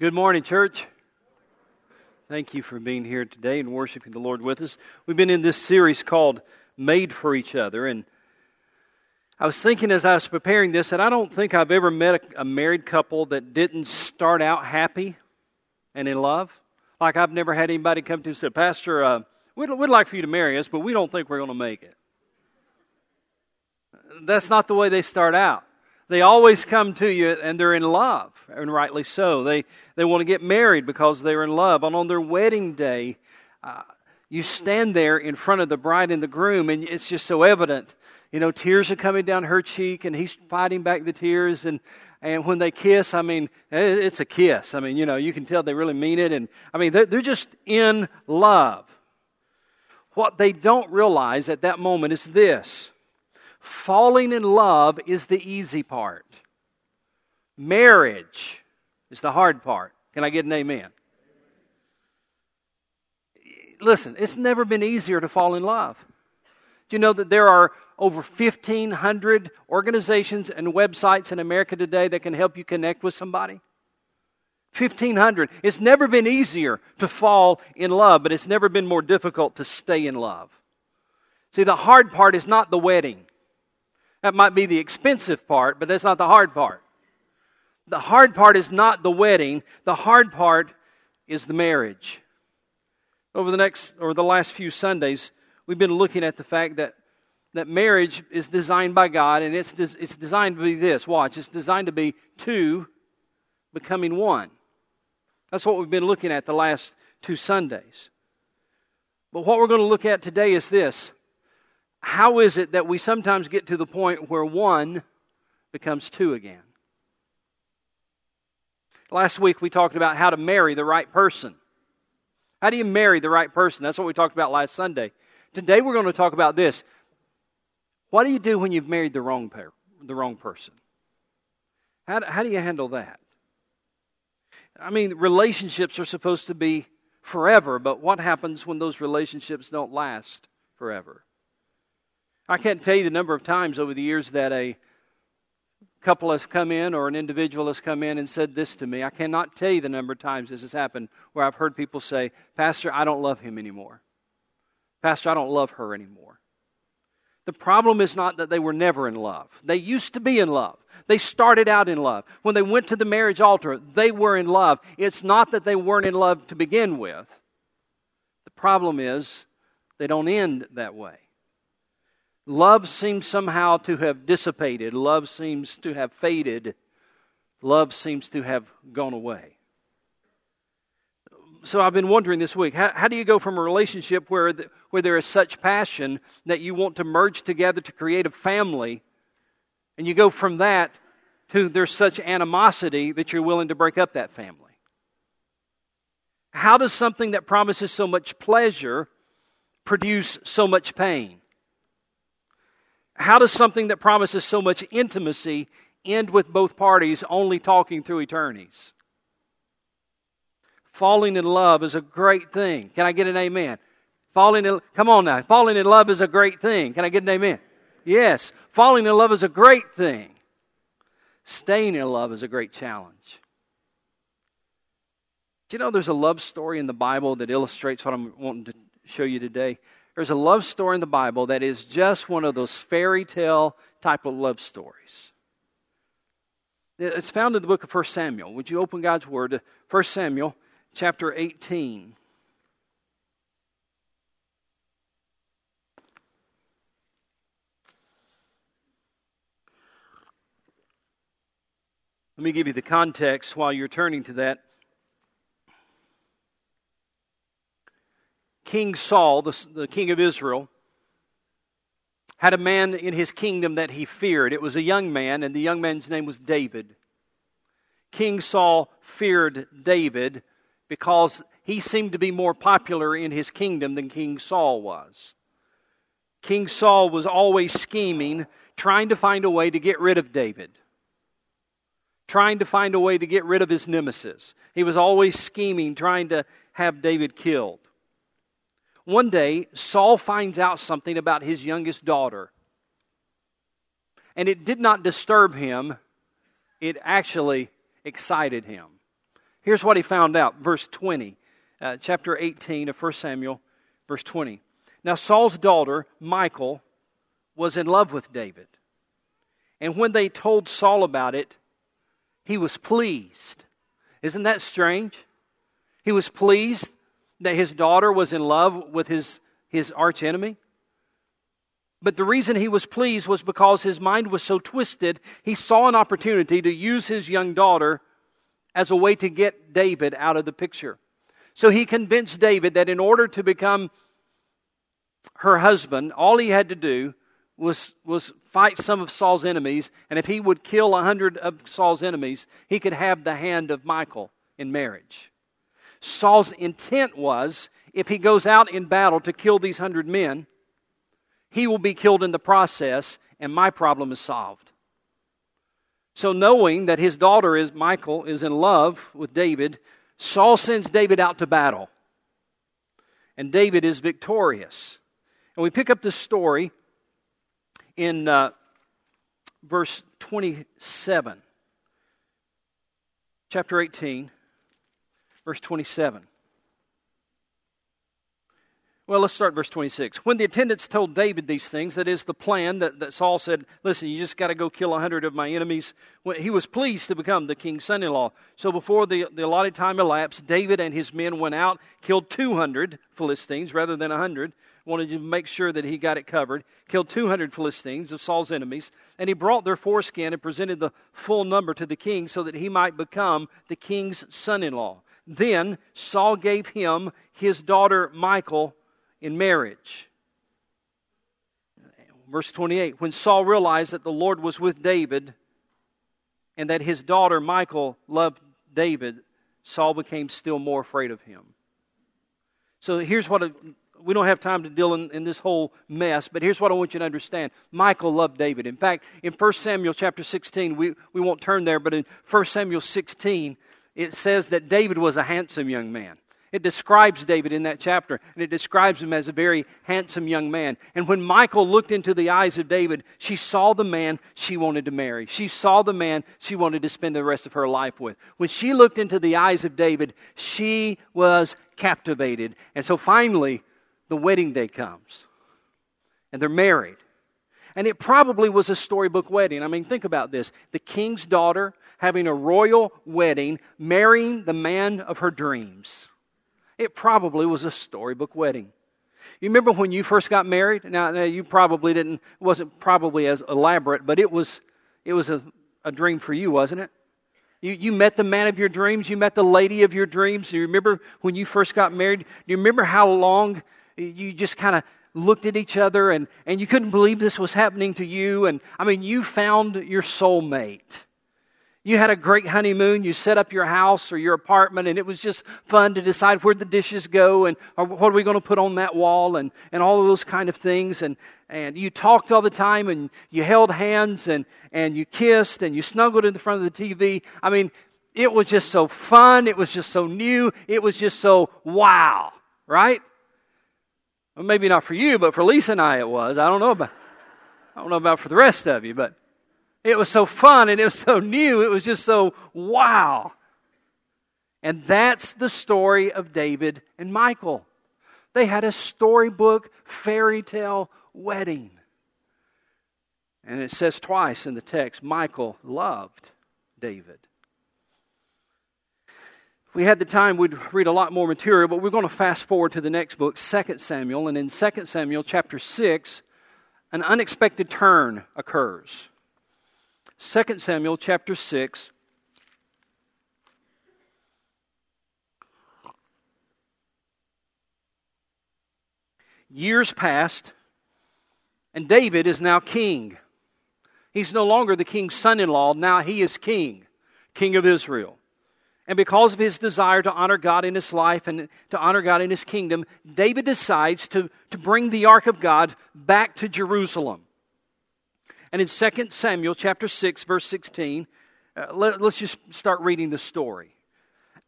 Good morning, church. Thank you for being here today and worshiping the Lord with us. We've been in this series called Made for Each Other. And I was thinking as I was preparing this that I don't think I've ever met a, married couple that didn't start out happy and in love. Like I've never had anybody come to and say, Pastor, uh, we'd, we'd like for you to marry us, but we don't think we're going to make it. That's not the way they start out. They always come to you and they're in love, and rightly so. They, they want to get married because they're in love. And on their wedding day, uh, you stand there in front of the bride and the groom, and it's just so evident. You know, tears are coming down her cheek, and he's fighting back the tears. And, and when they kiss, I mean, it's a kiss. I mean, you know, you can tell they really mean it. And I mean, they're, they're just in love. What they don't realize at that moment is this Falling in love is the easy part. Marriage is the hard part. Can I get an amen? Listen, it's never been easier to fall in love. Do you know that there are over 1,500 organizations and websites in America today that can help you connect with somebody? 1,500. It's never been easier to fall in love, but it's never been more difficult to stay in love. See, the hard part is not the wedding. That might be the expensive part, but that's not the hard part. The hard part is not the wedding, the hard part is the marriage. Over the next or the last few Sundays, we've been looking at the fact that that marriage is designed by God and it's it's designed to be this. Watch, it's designed to be two becoming one. That's what we've been looking at the last two Sundays. But what we're going to look at today is this how is it that we sometimes get to the point where one becomes two again? Last week we talked about how to marry the right person. How do you marry the right person? That's what we talked about last Sunday. Today we're going to talk about this. What do you do when you've married the wrong pair, the wrong person? How, how do you handle that? I mean, relationships are supposed to be forever, but what happens when those relationships don't last forever? I can't tell you the number of times over the years that a couple has come in or an individual has come in and said this to me. I cannot tell you the number of times this has happened where I've heard people say, Pastor, I don't love him anymore. Pastor, I don't love her anymore. The problem is not that they were never in love. They used to be in love. They started out in love. When they went to the marriage altar, they were in love. It's not that they weren't in love to begin with. The problem is they don't end that way. Love seems somehow to have dissipated. Love seems to have faded. Love seems to have gone away. So I've been wondering this week how, how do you go from a relationship where, the, where there is such passion that you want to merge together to create a family, and you go from that to there's such animosity that you're willing to break up that family? How does something that promises so much pleasure produce so much pain? How does something that promises so much intimacy end with both parties only talking through eternities? Falling in love is a great thing. Can I get an amen? Falling in, come on now. Falling in love is a great thing. Can I get an amen? Yes. Falling in love is a great thing. Staying in love is a great challenge. Do you know there's a love story in the Bible that illustrates what I'm wanting to show you today? There's a love story in the Bible that is just one of those fairy tale type of love stories. It's found in the book of 1 Samuel. Would you open God's Word to 1 Samuel chapter 18? Let me give you the context while you're turning to that. King Saul, the, the king of Israel, had a man in his kingdom that he feared. It was a young man, and the young man's name was David. King Saul feared David because he seemed to be more popular in his kingdom than King Saul was. King Saul was always scheming, trying to find a way to get rid of David, trying to find a way to get rid of his nemesis. He was always scheming, trying to have David killed. One day, Saul finds out something about his youngest daughter. And it did not disturb him, it actually excited him. Here's what he found out, verse 20, uh, chapter 18 of 1 Samuel, verse 20. Now, Saul's daughter, Michal, was in love with David. And when they told Saul about it, he was pleased. Isn't that strange? He was pleased that his daughter was in love with his, his archenemy. But the reason he was pleased was because his mind was so twisted, he saw an opportunity to use his young daughter as a way to get David out of the picture. So he convinced David that in order to become her husband, all he had to do was, was fight some of Saul's enemies, and if he would kill a hundred of Saul's enemies, he could have the hand of Michal in marriage. Saul's intent was if he goes out in battle to kill these hundred men, he will be killed in the process, and my problem is solved. So, knowing that his daughter is Michal is in love with David, Saul sends David out to battle. And David is victorious. And we pick up the story in uh, verse 27, chapter 18, verse 27. Well, let's start verse 26. When the attendants told David these things, that is the plan that, that Saul said, Listen, you just got to go kill a hundred of my enemies. he was pleased to become the king's son in law. So before the, the allotted time elapsed, David and his men went out, killed 200 Philistines rather than a 100. Wanted to make sure that he got it covered. Killed 200 Philistines of Saul's enemies. And he brought their foreskin and presented the full number to the king so that he might become the king's son in law. Then Saul gave him his daughter Michal in marriage. Verse 28 When Saul realized that the Lord was with David and that his daughter Michal loved David, Saul became still more afraid of him. So here's what a, we don't have time to deal in, in, this whole mess, but here's what I want you to understand. Michal loved David. In fact, in 1 Samuel chapter 16, we, we won't turn there, but in 1 Samuel 16, it says that David was a handsome young man. It describes David in that chapter, and it describes him as a very handsome young man. And when Michal looked into the eyes of David, she saw the man she wanted to marry. She saw the man she wanted to spend the rest of her life with. When she looked into the eyes of David, she was captivated. And so finally, the wedding day comes, and they're married. And it probably was a storybook wedding. I mean, think about this the king's daughter having a royal wedding, marrying the man of her dreams. It probably was a storybook wedding. You remember when you first got married? Now, you probably didn't, it wasn't probably as elaborate, but it was, it was a, a dream for you, wasn't it? You, you met the man of your dreams. You met the lady of your dreams. Do you remember when you first got married? Do you remember how long you just kind of looked at each other and, and you couldn't believe this was happening to you? And I mean, you found your soulmate. You had a great honeymoon. You set up your house or your apartment, and it was just fun to decide where the dishes go and what are we going to put on that wall and, and all of those kind of things. And, and you talked all the time, and you held hands, and, and you kissed, and you snuggled in the front of the TV. I mean, it was just so fun. It was just so new. It was just so wow, right? Well, maybe not for you, but for Lisa and I, it was. I don't know about. I don't know about for the rest of you, but it was so fun and it was so new. It was just so wow. And that's the story of David and Michal. They had a storybook fairy tale wedding. And it says twice in the text Michal loved David. If we had the time, we'd read a lot more material, but we're going to fast forward to the next book, 2 Samuel. And in 2 Samuel chapter 6, an unexpected turn occurs. 2 Samuel chapter 6. Years passed, and David is now king. He's no longer the king's son in law, now he is king, king of Israel. And because of his desire to honor God in his life and to honor God in his kingdom, David decides to, to bring the ark of God back to Jerusalem. And in 2 Samuel chapter 6, verse 16, uh, let, let's just start reading the story.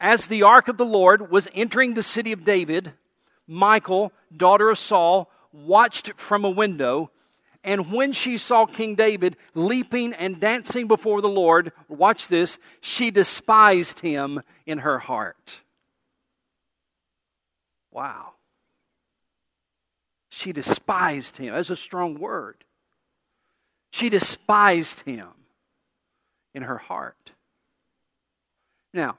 As the ark of the Lord was entering the city of David, Michal, daughter of Saul, watched from a window, And when she saw King David leaping and dancing before the Lord, watch this, she despised him in her heart. Wow. She despised him. That's a strong word. She despised him in her heart. Now,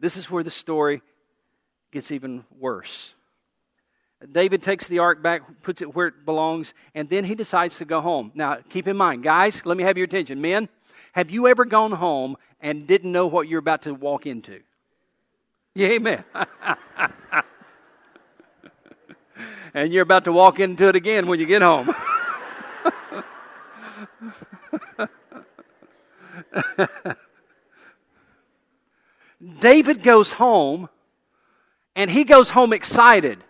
this is where the story gets even worse. David takes the ark back, puts it where it belongs, and then he decides to go home. Now, keep in mind, guys, let me have your attention. Men, have you ever gone home and didn't know what you're about to walk into? Yeah, amen. and you're about to walk into it again when you get home. David goes home, and he goes home excited.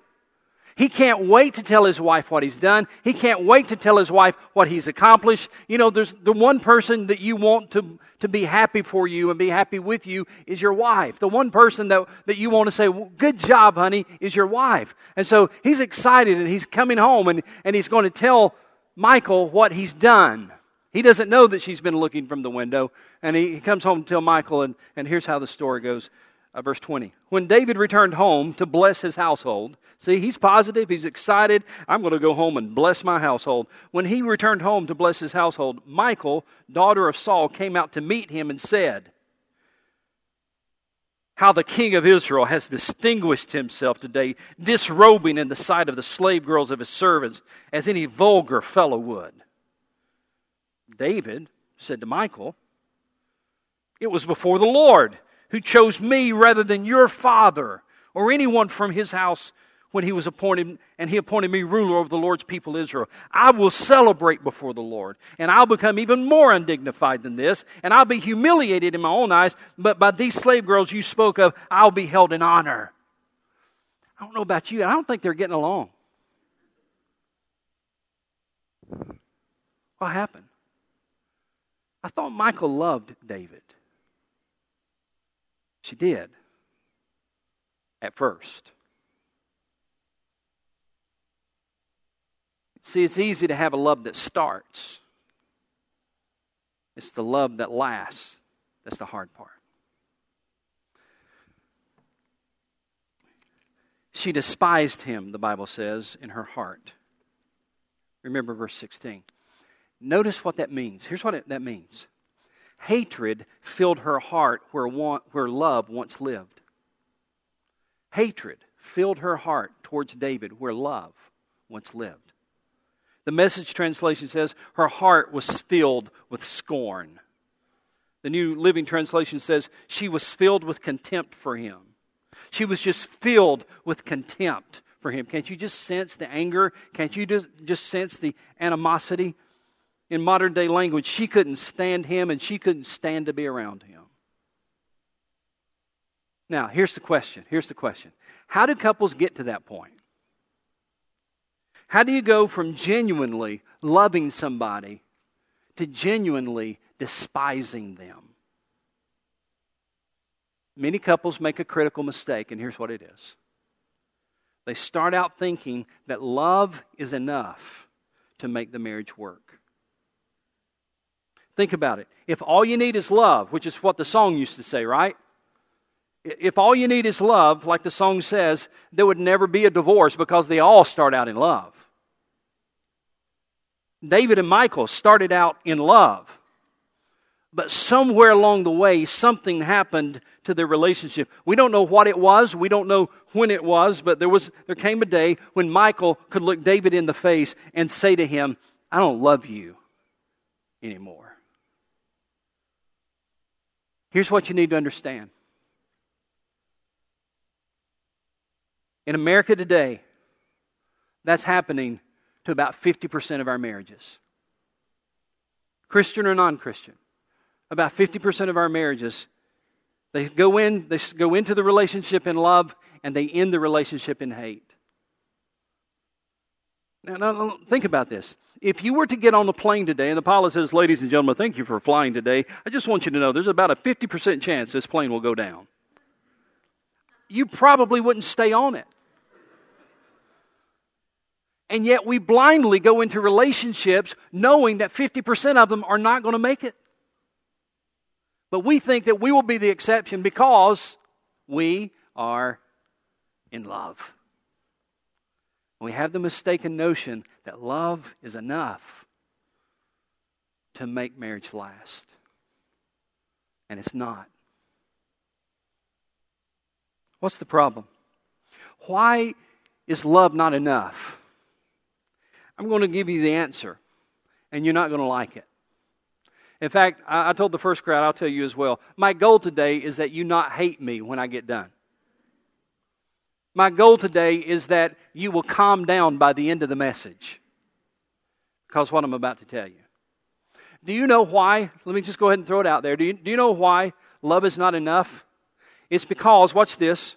He can't wait to tell his wife what he's done. He can't wait to tell his wife what he's accomplished. You know, there's the one person that you want to, to be happy for you and be happy with you is your wife. The one person that, that you want to say, well, good job, honey, is your wife. And so he's excited and he's coming home and, and he's going to tell Michal what he's done. He doesn't know that she's been looking from the window. And he, he comes home to tell Michal, and, and here's how the story goes. Uh, verse 20. When David returned home to bless his household, see, he's positive, he's excited. I'm going to go home and bless my household. When he returned home to bless his household, Michal, daughter of Saul, came out to meet him and said, How the king of Israel has distinguished himself today, disrobing in the sight of the slave girls of his servants, as any vulgar fellow would. David said to Michal, It was before the Lord who chose me rather than your father or anyone from his house when he was appointed and he appointed me ruler over the Lord's people Israel. I will celebrate before the Lord and I'll become even more undignified than this and I'll be humiliated in my own eyes, but by these slave girls you spoke of, I'll be held in honor. I don't know about you, I don't think they're getting along. What happened? I thought Michal loved David. She did. At first. See, it's easy to have a love that starts. It's the love that lasts that's the hard part. She despised him, the Bible says, in her heart. Remember verse 16. Notice what that means. Here's what it, that means Hatred filled her heart where, want, where love once lived. Hatred filled her heart towards David where love once lived. The message translation says her heart was filled with scorn. The New Living Translation says she was filled with contempt for him. She was just filled with contempt for him. Can't you just sense the anger? Can't you just, just sense the animosity? In modern day language, she couldn't stand him and she couldn't stand to be around him. Now, here's the question. Here's the question. How do couples get to that point? How do you go from genuinely loving somebody to genuinely despising them? Many couples make a critical mistake, and here's what it is. They start out thinking that love is enough to make the marriage work. Think about it. If all you need is love, which is what the song used to say, right? If all you need is love, like the song says, there would never be a divorce because they all start out in love. David and Michal started out in love. But somewhere along the way, something happened to their relationship. We don't know what it was. We don't know when it was, but there was, there came a day when Michal could look David in the face and say to him, I don't love you anymore. Here's what you need to understand. In America today, that's happening to about 50% of our marriages. Christian or non Christian. About 50% of our marriages, they go in, they go into the relationship in love and they end the relationship in hate. Now, now, think about this. If you were to get on the plane today, and the pilot says, Ladies and gentlemen, thank you for flying today, I just want you to know there's about a 50% chance this plane will go down. You probably wouldn't stay on it. And yet we blindly go into relationships knowing that 50% of them are not going to make it. But we think that we will be the exception because we are in love. We have the mistaken notion that love is enough to make marriage last. And it's not. What's the problem? Why is love not enough? I'm going to give you the answer, and you're not going to like it. In fact, I, told the first crowd, I'll tell you as well. My goal today is that you not hate me when I get done. My goal today is that you will calm down by the end of the message. Because what I'm about to tell you. Do you know why? Let me just go ahead and throw it out there. Do you, do you know why love is not enough? It's because, watch this,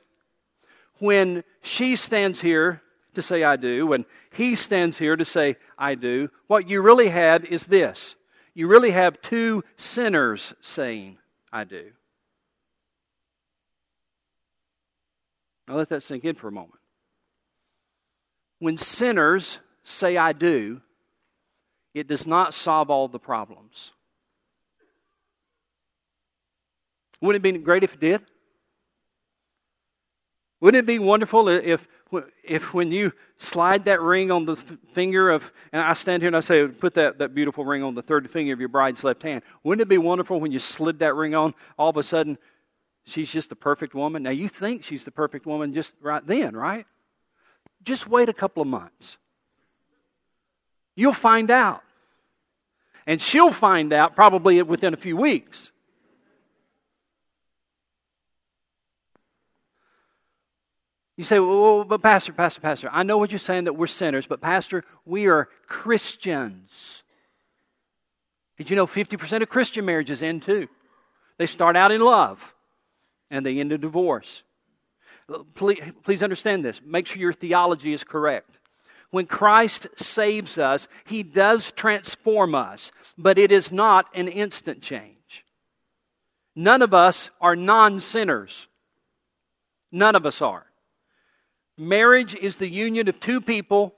when she stands here to say, I do, when he stands here to say, I do, what you really had is this you really have two sinners saying, I do. Now let that sink in for a moment. When sinners say, I do, it does not solve all the problems. Wouldn't it be great if it did? Wouldn't it be wonderful if if when you slide that ring on the finger of, and I stand here and I say, put that, that beautiful ring on the third finger of your bride's left hand, wouldn't it be wonderful when you slid that ring on, all of a sudden, she's just the perfect woman? Now, you think she's the perfect woman just right then, right? Just wait a couple of months. You'll find out. And she'll find out probably within a few weeks. You say, well, but Pastor, Pastor, Pastor, I know what you're saying that we're sinners, but Pastor, we are Christians. Did you know 50% of Christian marriages end too? They start out in love and they end in divorce. Please, please understand this. Make sure your theology is correct. When Christ saves us, He does transform us, but it is not an instant change. None of us are non sinners. None of us are. Marriage is the union of two people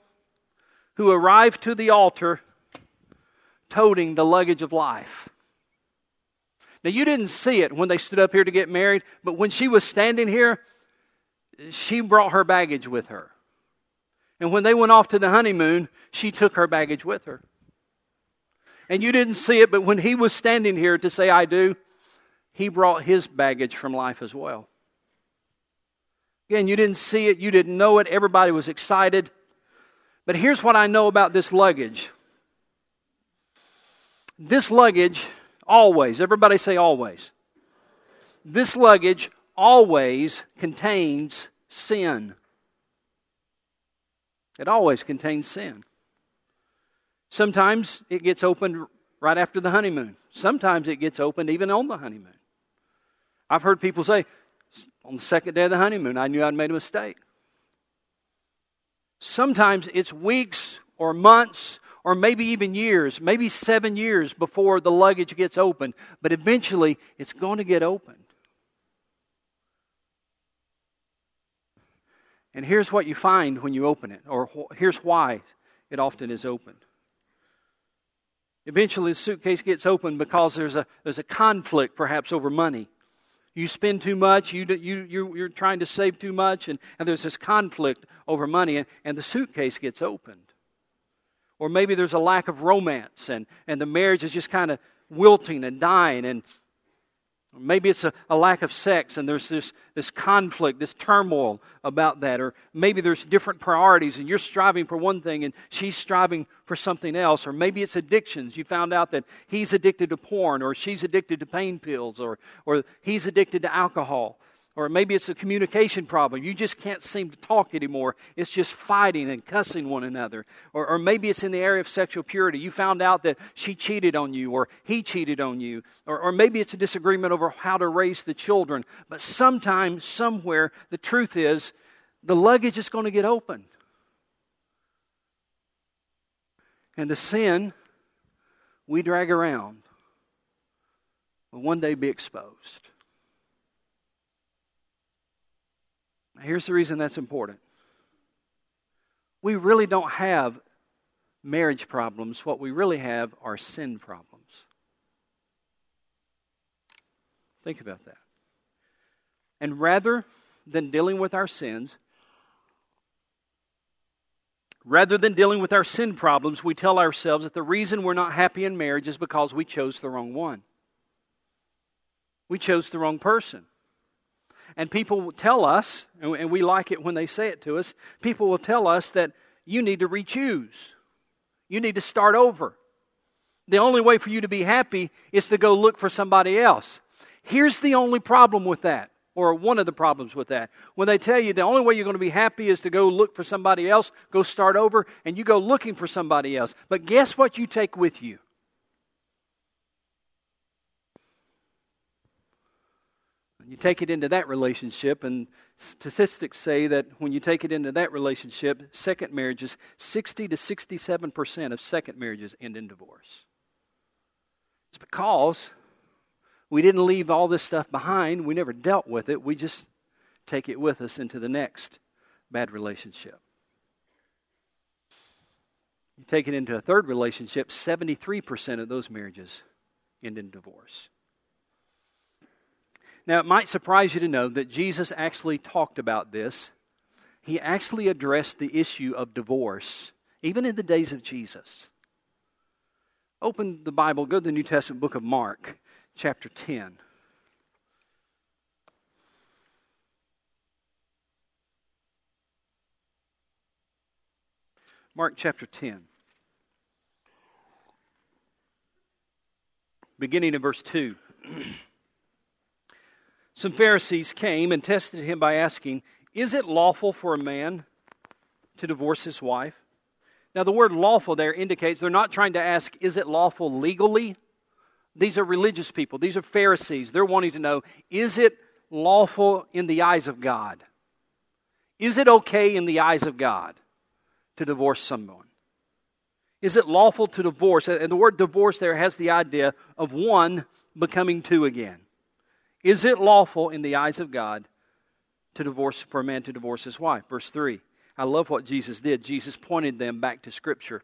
who arrive to the altar toting the luggage of life. Now, you didn't see it when they stood up here to get married, but when she was standing here, she brought her baggage with her. And when they went off to the honeymoon, she took her baggage with her. And you didn't see it, but when he was standing here to say, I do, he brought his baggage from life as well. Again, you didn't see it, you didn't know it, everybody was excited. But here's what I know about this luggage this luggage always, everybody say always, this luggage always contains sin. It always contains sin. Sometimes it gets opened right after the honeymoon. Sometimes it gets opened even on the honeymoon. I've heard people say, on the second day of the honeymoon, I knew I'd made a mistake. Sometimes it's weeks or months or maybe even years, maybe seven years before the luggage gets opened, but eventually it's going to get opened. And here's what you find when you open it, or here's why it often is opened. Eventually, the suitcase gets opened because there's a, there's a conflict, perhaps, over money you spend too much, you, you, you, you're trying to save too much, and, and there's this conflict over money, and, and the suitcase gets opened. Or maybe there's a lack of romance, and, and the marriage is just kind of wilting and dying, and Maybe it's a, a, lack of sex and there's this, this conflict, this turmoil about that. Or maybe there's different priorities and you're striving for one thing and she's striving for something else. Or maybe it's addictions. You found out that he's addicted to porn or she's addicted to pain pills or, or he's addicted to alcohol. Or maybe it's a communication problem. You just can't seem to talk anymore. It's just fighting and cussing one another. Or, or, maybe it's in the area of sexual purity. You found out that she cheated on you or he cheated on you. Or, or maybe it's a disagreement over how to raise the children. But sometime, somewhere, the truth is the luggage is going to get opened. And the sin we drag around will one day be exposed. Here's the reason that's important. we really don't have marriage problems. What we really have are sin problems. Think about that. And rather than dealing with our sins, rather than dealing with our sin problems, we tell ourselves that the reason we're not happy in marriage is because we chose the wrong one. We chose the wrong person. And people will tell us, and we like it when they say it to us, people will tell us that you need to re choose. You need to start over. The only way for you to be happy is to go look for somebody else. Here's the only problem with that, or one of the problems with that. When they tell you the only way you're going to be happy is to go look for somebody else, go start over, and you go looking for somebody else. But guess what you take with you? You take it into that relationship, and statistics say that when you take it into that relationship, second marriages, 60 to 67% of second marriages end in divorce. It's because we didn't leave all this stuff behind, we never dealt with it, we just take it with us into the next bad relationship. You take it into a third relationship, 73% of those marriages end in divorce. Now, it might surprise you to know that Jesus actually talked about this. He actually addressed the issue of divorce, even in the days of Jesus. Open the Bible, go to the New Testament book of Mark, chapter 10. Mark chapter 10. Beginning in verse 2. Some Pharisees came and tested him by asking, Is it lawful for a man to divorce his wife? Now, the word lawful there indicates they're not trying to ask, Is it lawful legally? These are religious people, these are Pharisees. They're wanting to know, Is it lawful in the eyes of God? Is it okay in the eyes of God to divorce someone? Is it lawful to divorce? And the word divorce there has the idea of one becoming two again. Is it lawful in the eyes of God to divorce for a man to divorce his wife? Verse 3. I love what Jesus did. Jesus pointed them back to Scripture.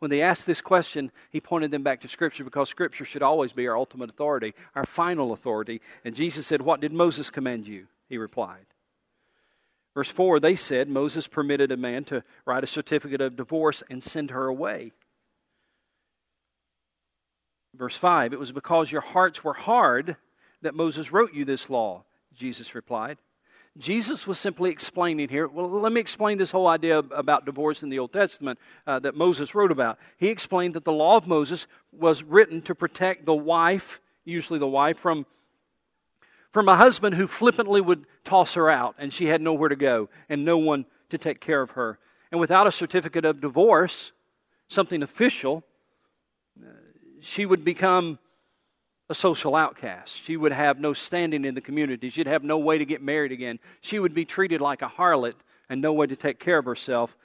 When they asked this question, he pointed them back to Scripture because Scripture should always be our ultimate authority, our final authority. And Jesus said, What did Moses command you? He replied. Verse 4 They said, Moses permitted a man to write a certificate of divorce and send her away. Verse 5 It was because your hearts were hard that Moses wrote you this law? Jesus replied. Jesus was simply explaining here. Well, let me explain this whole idea about divorce in the Old Testament uh, that Moses wrote about. He explained that the law of Moses was written to protect the wife, usually the wife, from, from a husband who flippantly would toss her out and she had nowhere to go and no one to take care of her. And without a certificate of divorce, something official, uh, she would become a social outcast. She would have no standing in the community. She'd have no way to get married again. She would be treated like a harlot and no way to take care of herself.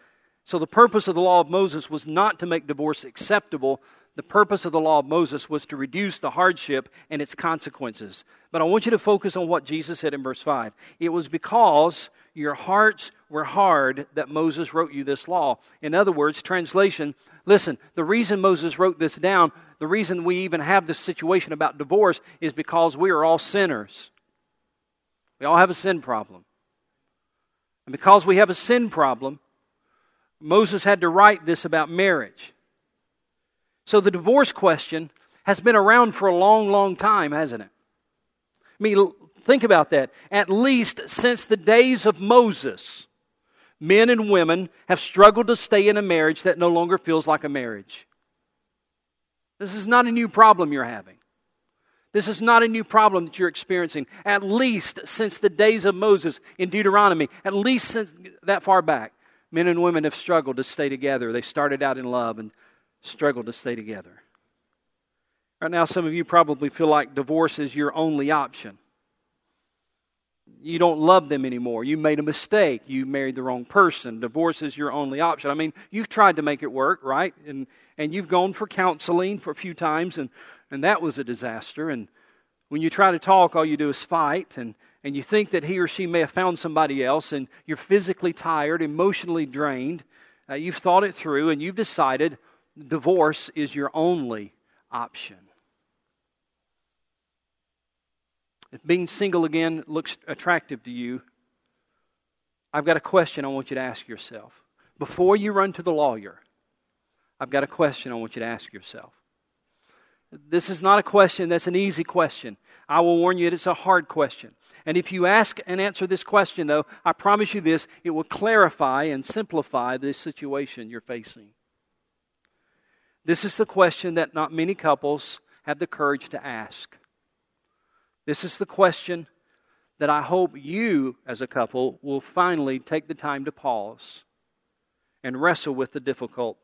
So, the purpose of the law of Moses was not to make divorce acceptable. The purpose of the law of Moses was to reduce the hardship and its consequences. But I want you to focus on what Jesus said in verse 5. It was because your hearts were hard that Moses wrote you this law. In other words, translation, listen, the reason Moses wrote this down, the reason we even have this situation about divorce is because we are all sinners. We all have a sin problem. And because we have a sin problem, Moses had to write this about marriage. So the divorce question has been around for a long, long time, hasn't it? I mean, Think about that. At least since the days of Moses, men and women have struggled to stay in a marriage that no longer feels like a marriage. This is not a new problem you're having. This is not a new problem that you're experiencing. At least since the days of Moses in Deuteronomy, at least since that far back, men and women have struggled to stay together. They started out in love and struggled to stay together. Right now, some of you probably feel like divorce is your only option you don't love them anymore. You made a mistake. You married the wrong person. Divorce is your only option. I mean, you've tried to make it work, right? And and you've gone for counseling for a few times and and that was a disaster and when you try to talk all you do is fight and and you think that he or she may have found somebody else, and you're physically tired, emotionally drained, uh, you've thought it through, and you've decided divorce is your only option. If being single again looks attractive to you, I've got a question I want you to ask yourself. Before you run to the lawyer, I've got a question I want you to ask yourself. This is not a question that's an easy question. I will warn you, it's a hard question. And if you ask and answer this question, though, I promise you this it will clarify and simplify the situation you're facing. This is the question that not many couples have the courage to ask. This is the question that I hope you, as a couple, will finally take the time to pause and wrestle with the difficult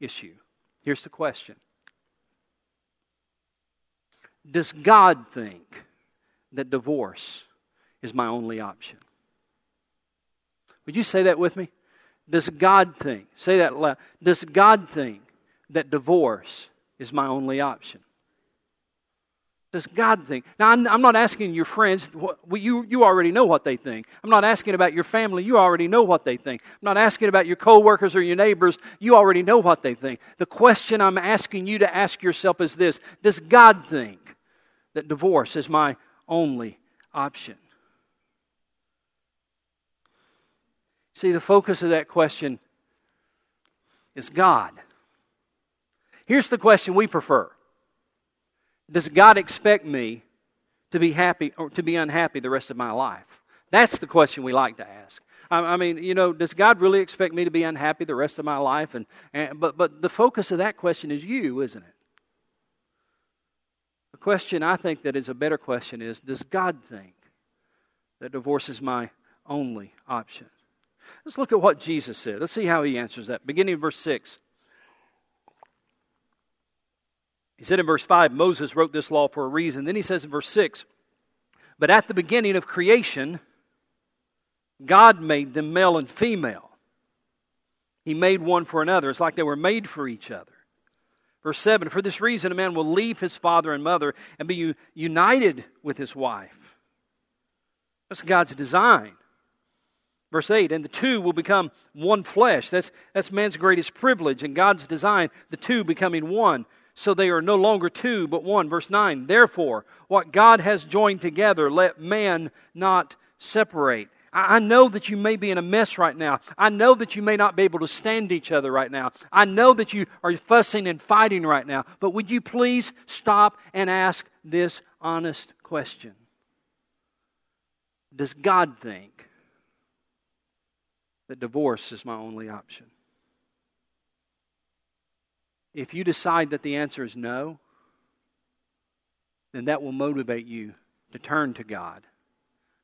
issue. Here's the question Does God think that divorce is my only option? Would you say that with me? Does God think, say that loud, does God think that divorce is my only option? Does God think? Now, I'm, I'm not asking your friends, what, you, you already know what they think. I'm not asking about your family, you already know what they think. I'm not asking about your coworkers or your neighbors, you already know what they think. The question I'm asking you to ask yourself is this Does God think that divorce is my only option? See, the focus of that question is God. Here's the question we prefer does God expect me to be happy or to be unhappy the rest of my life? That's the question we like to ask. I, mean, you know, does God really expect me to be unhappy the rest of my life? And, and but but the focus of that question is you, isn't it? The question I think that is a better question is Does God think that divorce is my only option? Let's look at what Jesus said. Let's see how he answers that. Beginning of verse 6. He said in verse 5, Moses wrote this law for a reason. Then he says in verse 6, But at the beginning of creation, God made them male and female. He made one for another. It's like they were made for each other. Verse 7 For this reason, a man will leave his father and mother and be united with his wife. That's God's design. Verse 8, and the two will become one flesh. That's, that's man's greatest privilege and God's design, the two becoming one so they are no longer two, but one. Verse 9, therefore, what God has joined together, let man not separate. I know that you may be in a mess right now. I know that you may not be able to stand each other right now. I know that you are fussing and fighting right now. But would you please stop and ask this honest question? Does God think that divorce is my only option? If you decide that the answer is no, then that will motivate you to turn to God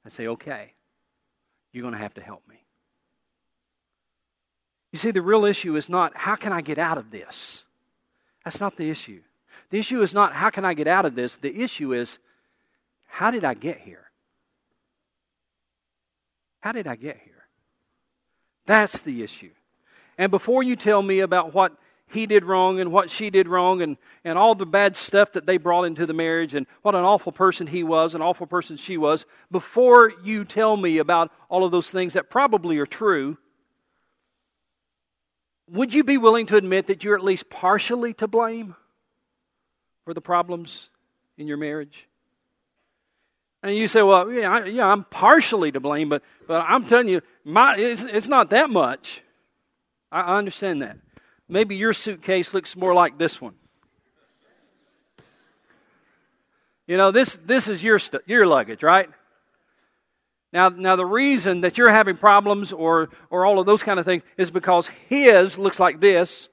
and say, okay, you're going to have to help me. You see, the real issue is not how can I get out of this? That's not the issue. The issue is not how can I get out of this? The issue is how did I get here? How did I get here? That's the issue. And before you tell me about what he did wrong and what she did wrong and, and all the bad stuff that they brought into the marriage and what an awful person he was, an awful person she was, before you tell me about all of those things that probably are true, would you be willing to admit that you're at least partially to blame for the problems in your marriage? And you say, well, yeah, I, yeah, I'm partially to blame, but, but I'm telling you, my, it's, it's not that much. I, I understand that. Maybe your suitcase looks more like this one. You know, this, this is your, st- your luggage, right? Now, now, the reason that you're having problems or, or all of those kind of things is because his looks like this,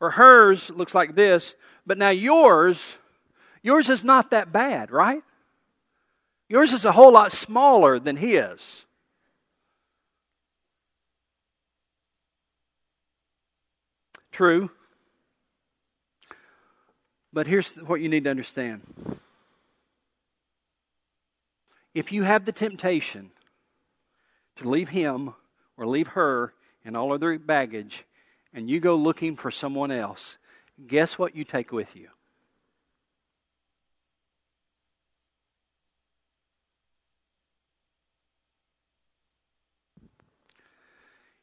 or hers looks like this, but now yours, yours is not that bad, right? Yours is a whole lot smaller than his. True. But here's what you need to understand. If you have the temptation to leave him or leave her and all of their baggage, and you go looking for someone else, guess what you take with you?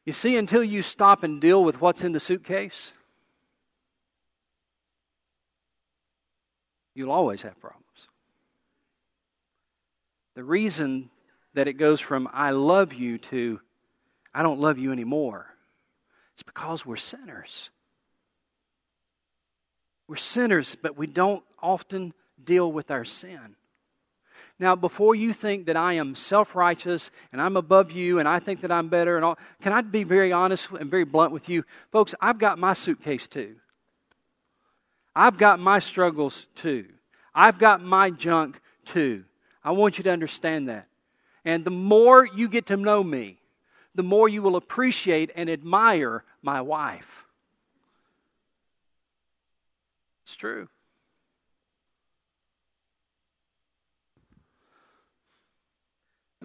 You see, until you stop and deal with what's in the suitcase, you'll always have problems. The reason that it goes from I love you to I don't love you anymore is because we're sinners. We're sinners, but we don't often deal with our sin. Now, before you think that I am self righteous and I'm above you and I think that I'm better and all, can I be very honest and very blunt with you? Folks, I've got my suitcase too. I've got my struggles too. I've got my junk too. I want you to understand that. And the more you get to know me, the more you will appreciate and admire my wife. It's true.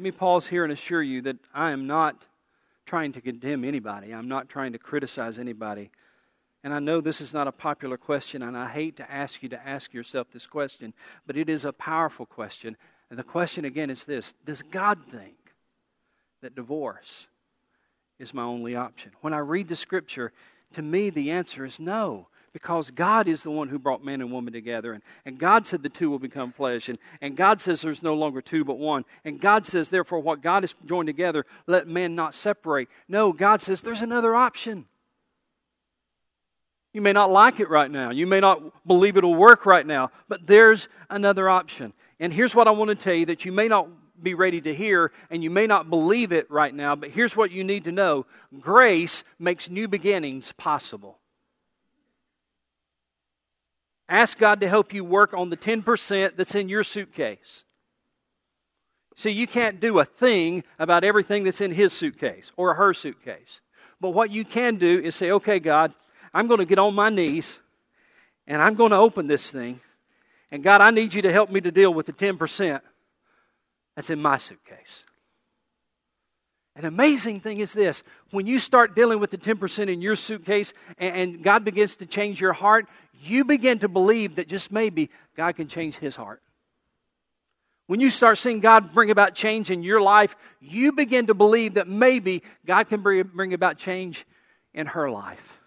Let me pause here and assure you that I am not trying to condemn anybody. I'm not trying to criticize anybody. And I know this is not a popular question, and I hate to ask you to ask yourself this question, but it is a powerful question. And the question again is this Does God think that divorce is my only option? When I read the scripture, to me the answer is no because God is the one who brought man and woman together. And, and God said the two will become flesh. And, and God says there's no longer two but one. And God says, therefore, what God has joined together, let man not separate. No, God says there's another option. You may not like it right now. You may not believe it'll work right now, but there's another option. And here's what I want to tell you that you may not be ready to hear and you may not believe it right now, but here's what you need to know grace makes new beginnings possible. Ask God to help you work on the 10% that's in your suitcase. See, you can't do a thing about everything that's in his suitcase or her suitcase. But what you can do is say, okay, God, I'm going to get on my knees and I'm going to open this thing. And God, I need you to help me to deal with the 10% that's in my suitcase. An amazing thing is this when you start dealing with the 10% in your suitcase and, God begins to change your heart, you begin to believe that just maybe God can change his heart. When you start seeing God bring about change in your life, you begin to believe that maybe God can bring about change in her life.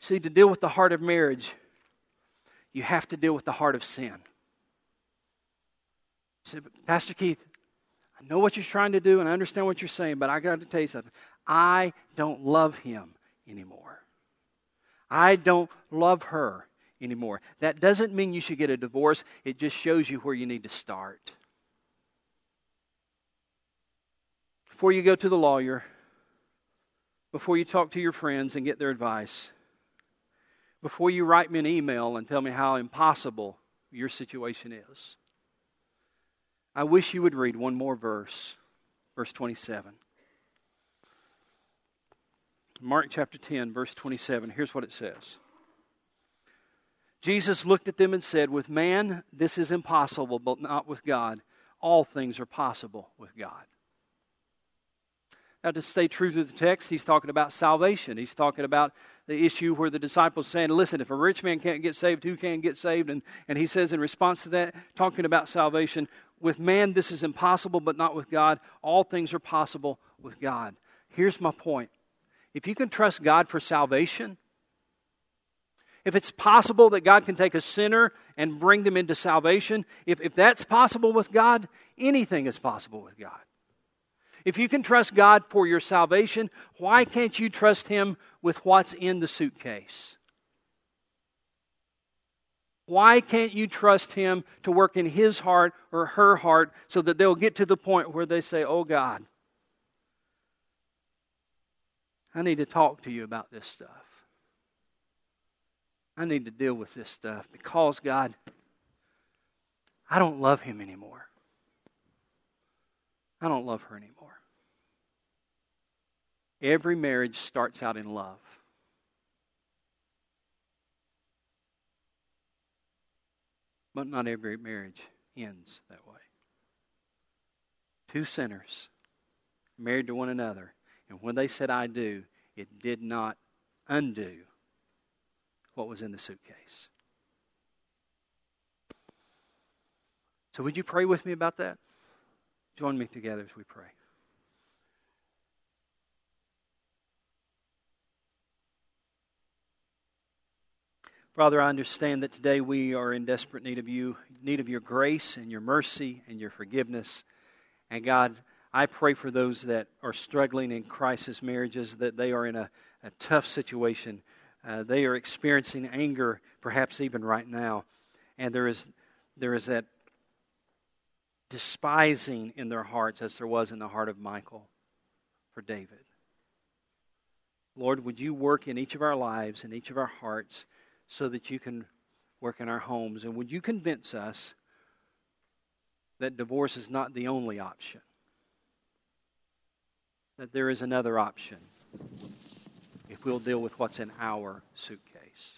See, to deal with the heart of marriage, you have to deal with the heart of sin. Say, Pastor Keith, I know what you're trying to do and I understand what you're saying, but I got to tell you something. I don't love him anymore. I don't love her anymore. That doesn't mean you should get a divorce, it just shows you where you need to start. Before you go to the lawyer, before you talk to your friends and get their advice, before you write me an email and tell me how impossible your situation is, I wish you would read one more verse, verse 27. Mark chapter 10, verse 27. Here's what it says Jesus looked at them and said, With man, this is impossible, but not with God. All things are possible with God. Now, to stay true to the text, he's talking about salvation. He's talking about the issue where the disciples saying, Listen, if a rich man can't get saved, who can get saved? And, and he says, in response to that, talking about salvation, with man, this is impossible, but not with God. All things are possible with God. Here's my point if you can trust God for salvation, if it's possible that God can take a sinner and bring them into salvation, if, if that's possible with God, anything is possible with God. If you can trust God for your salvation, why can't you trust Him with what's in the suitcase? Why can't you trust Him to work in His heart or her heart so that they'll get to the point where they say, Oh God, I need to talk to you about this stuff. I need to deal with this stuff because, God, I don't love him anymore. I don't love her anymore. Every marriage starts out in love. But not every marriage ends that way. Two sinners married to one another and when they said, I do, it did not undo what was in the suitcase. So, would you pray with me about that? Join me together as we pray. Father, I understand that today we are in desperate need of you, need of your grace and your mercy and your forgiveness. And God, I pray for those that are struggling in crisis marriages, that they are in a, a tough situation. Uh, they are experiencing anger, perhaps even right now. And there is, there is that despising in their hearts as there was in the heart of Michal for David. Lord, would you work in each of our lives, in each of our hearts, so that you can work in our homes? And would you convince us that divorce is not the only option? That there is another option if we'll deal with what's in our suitcase.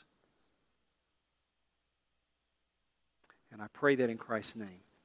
And I pray that in Christ's name.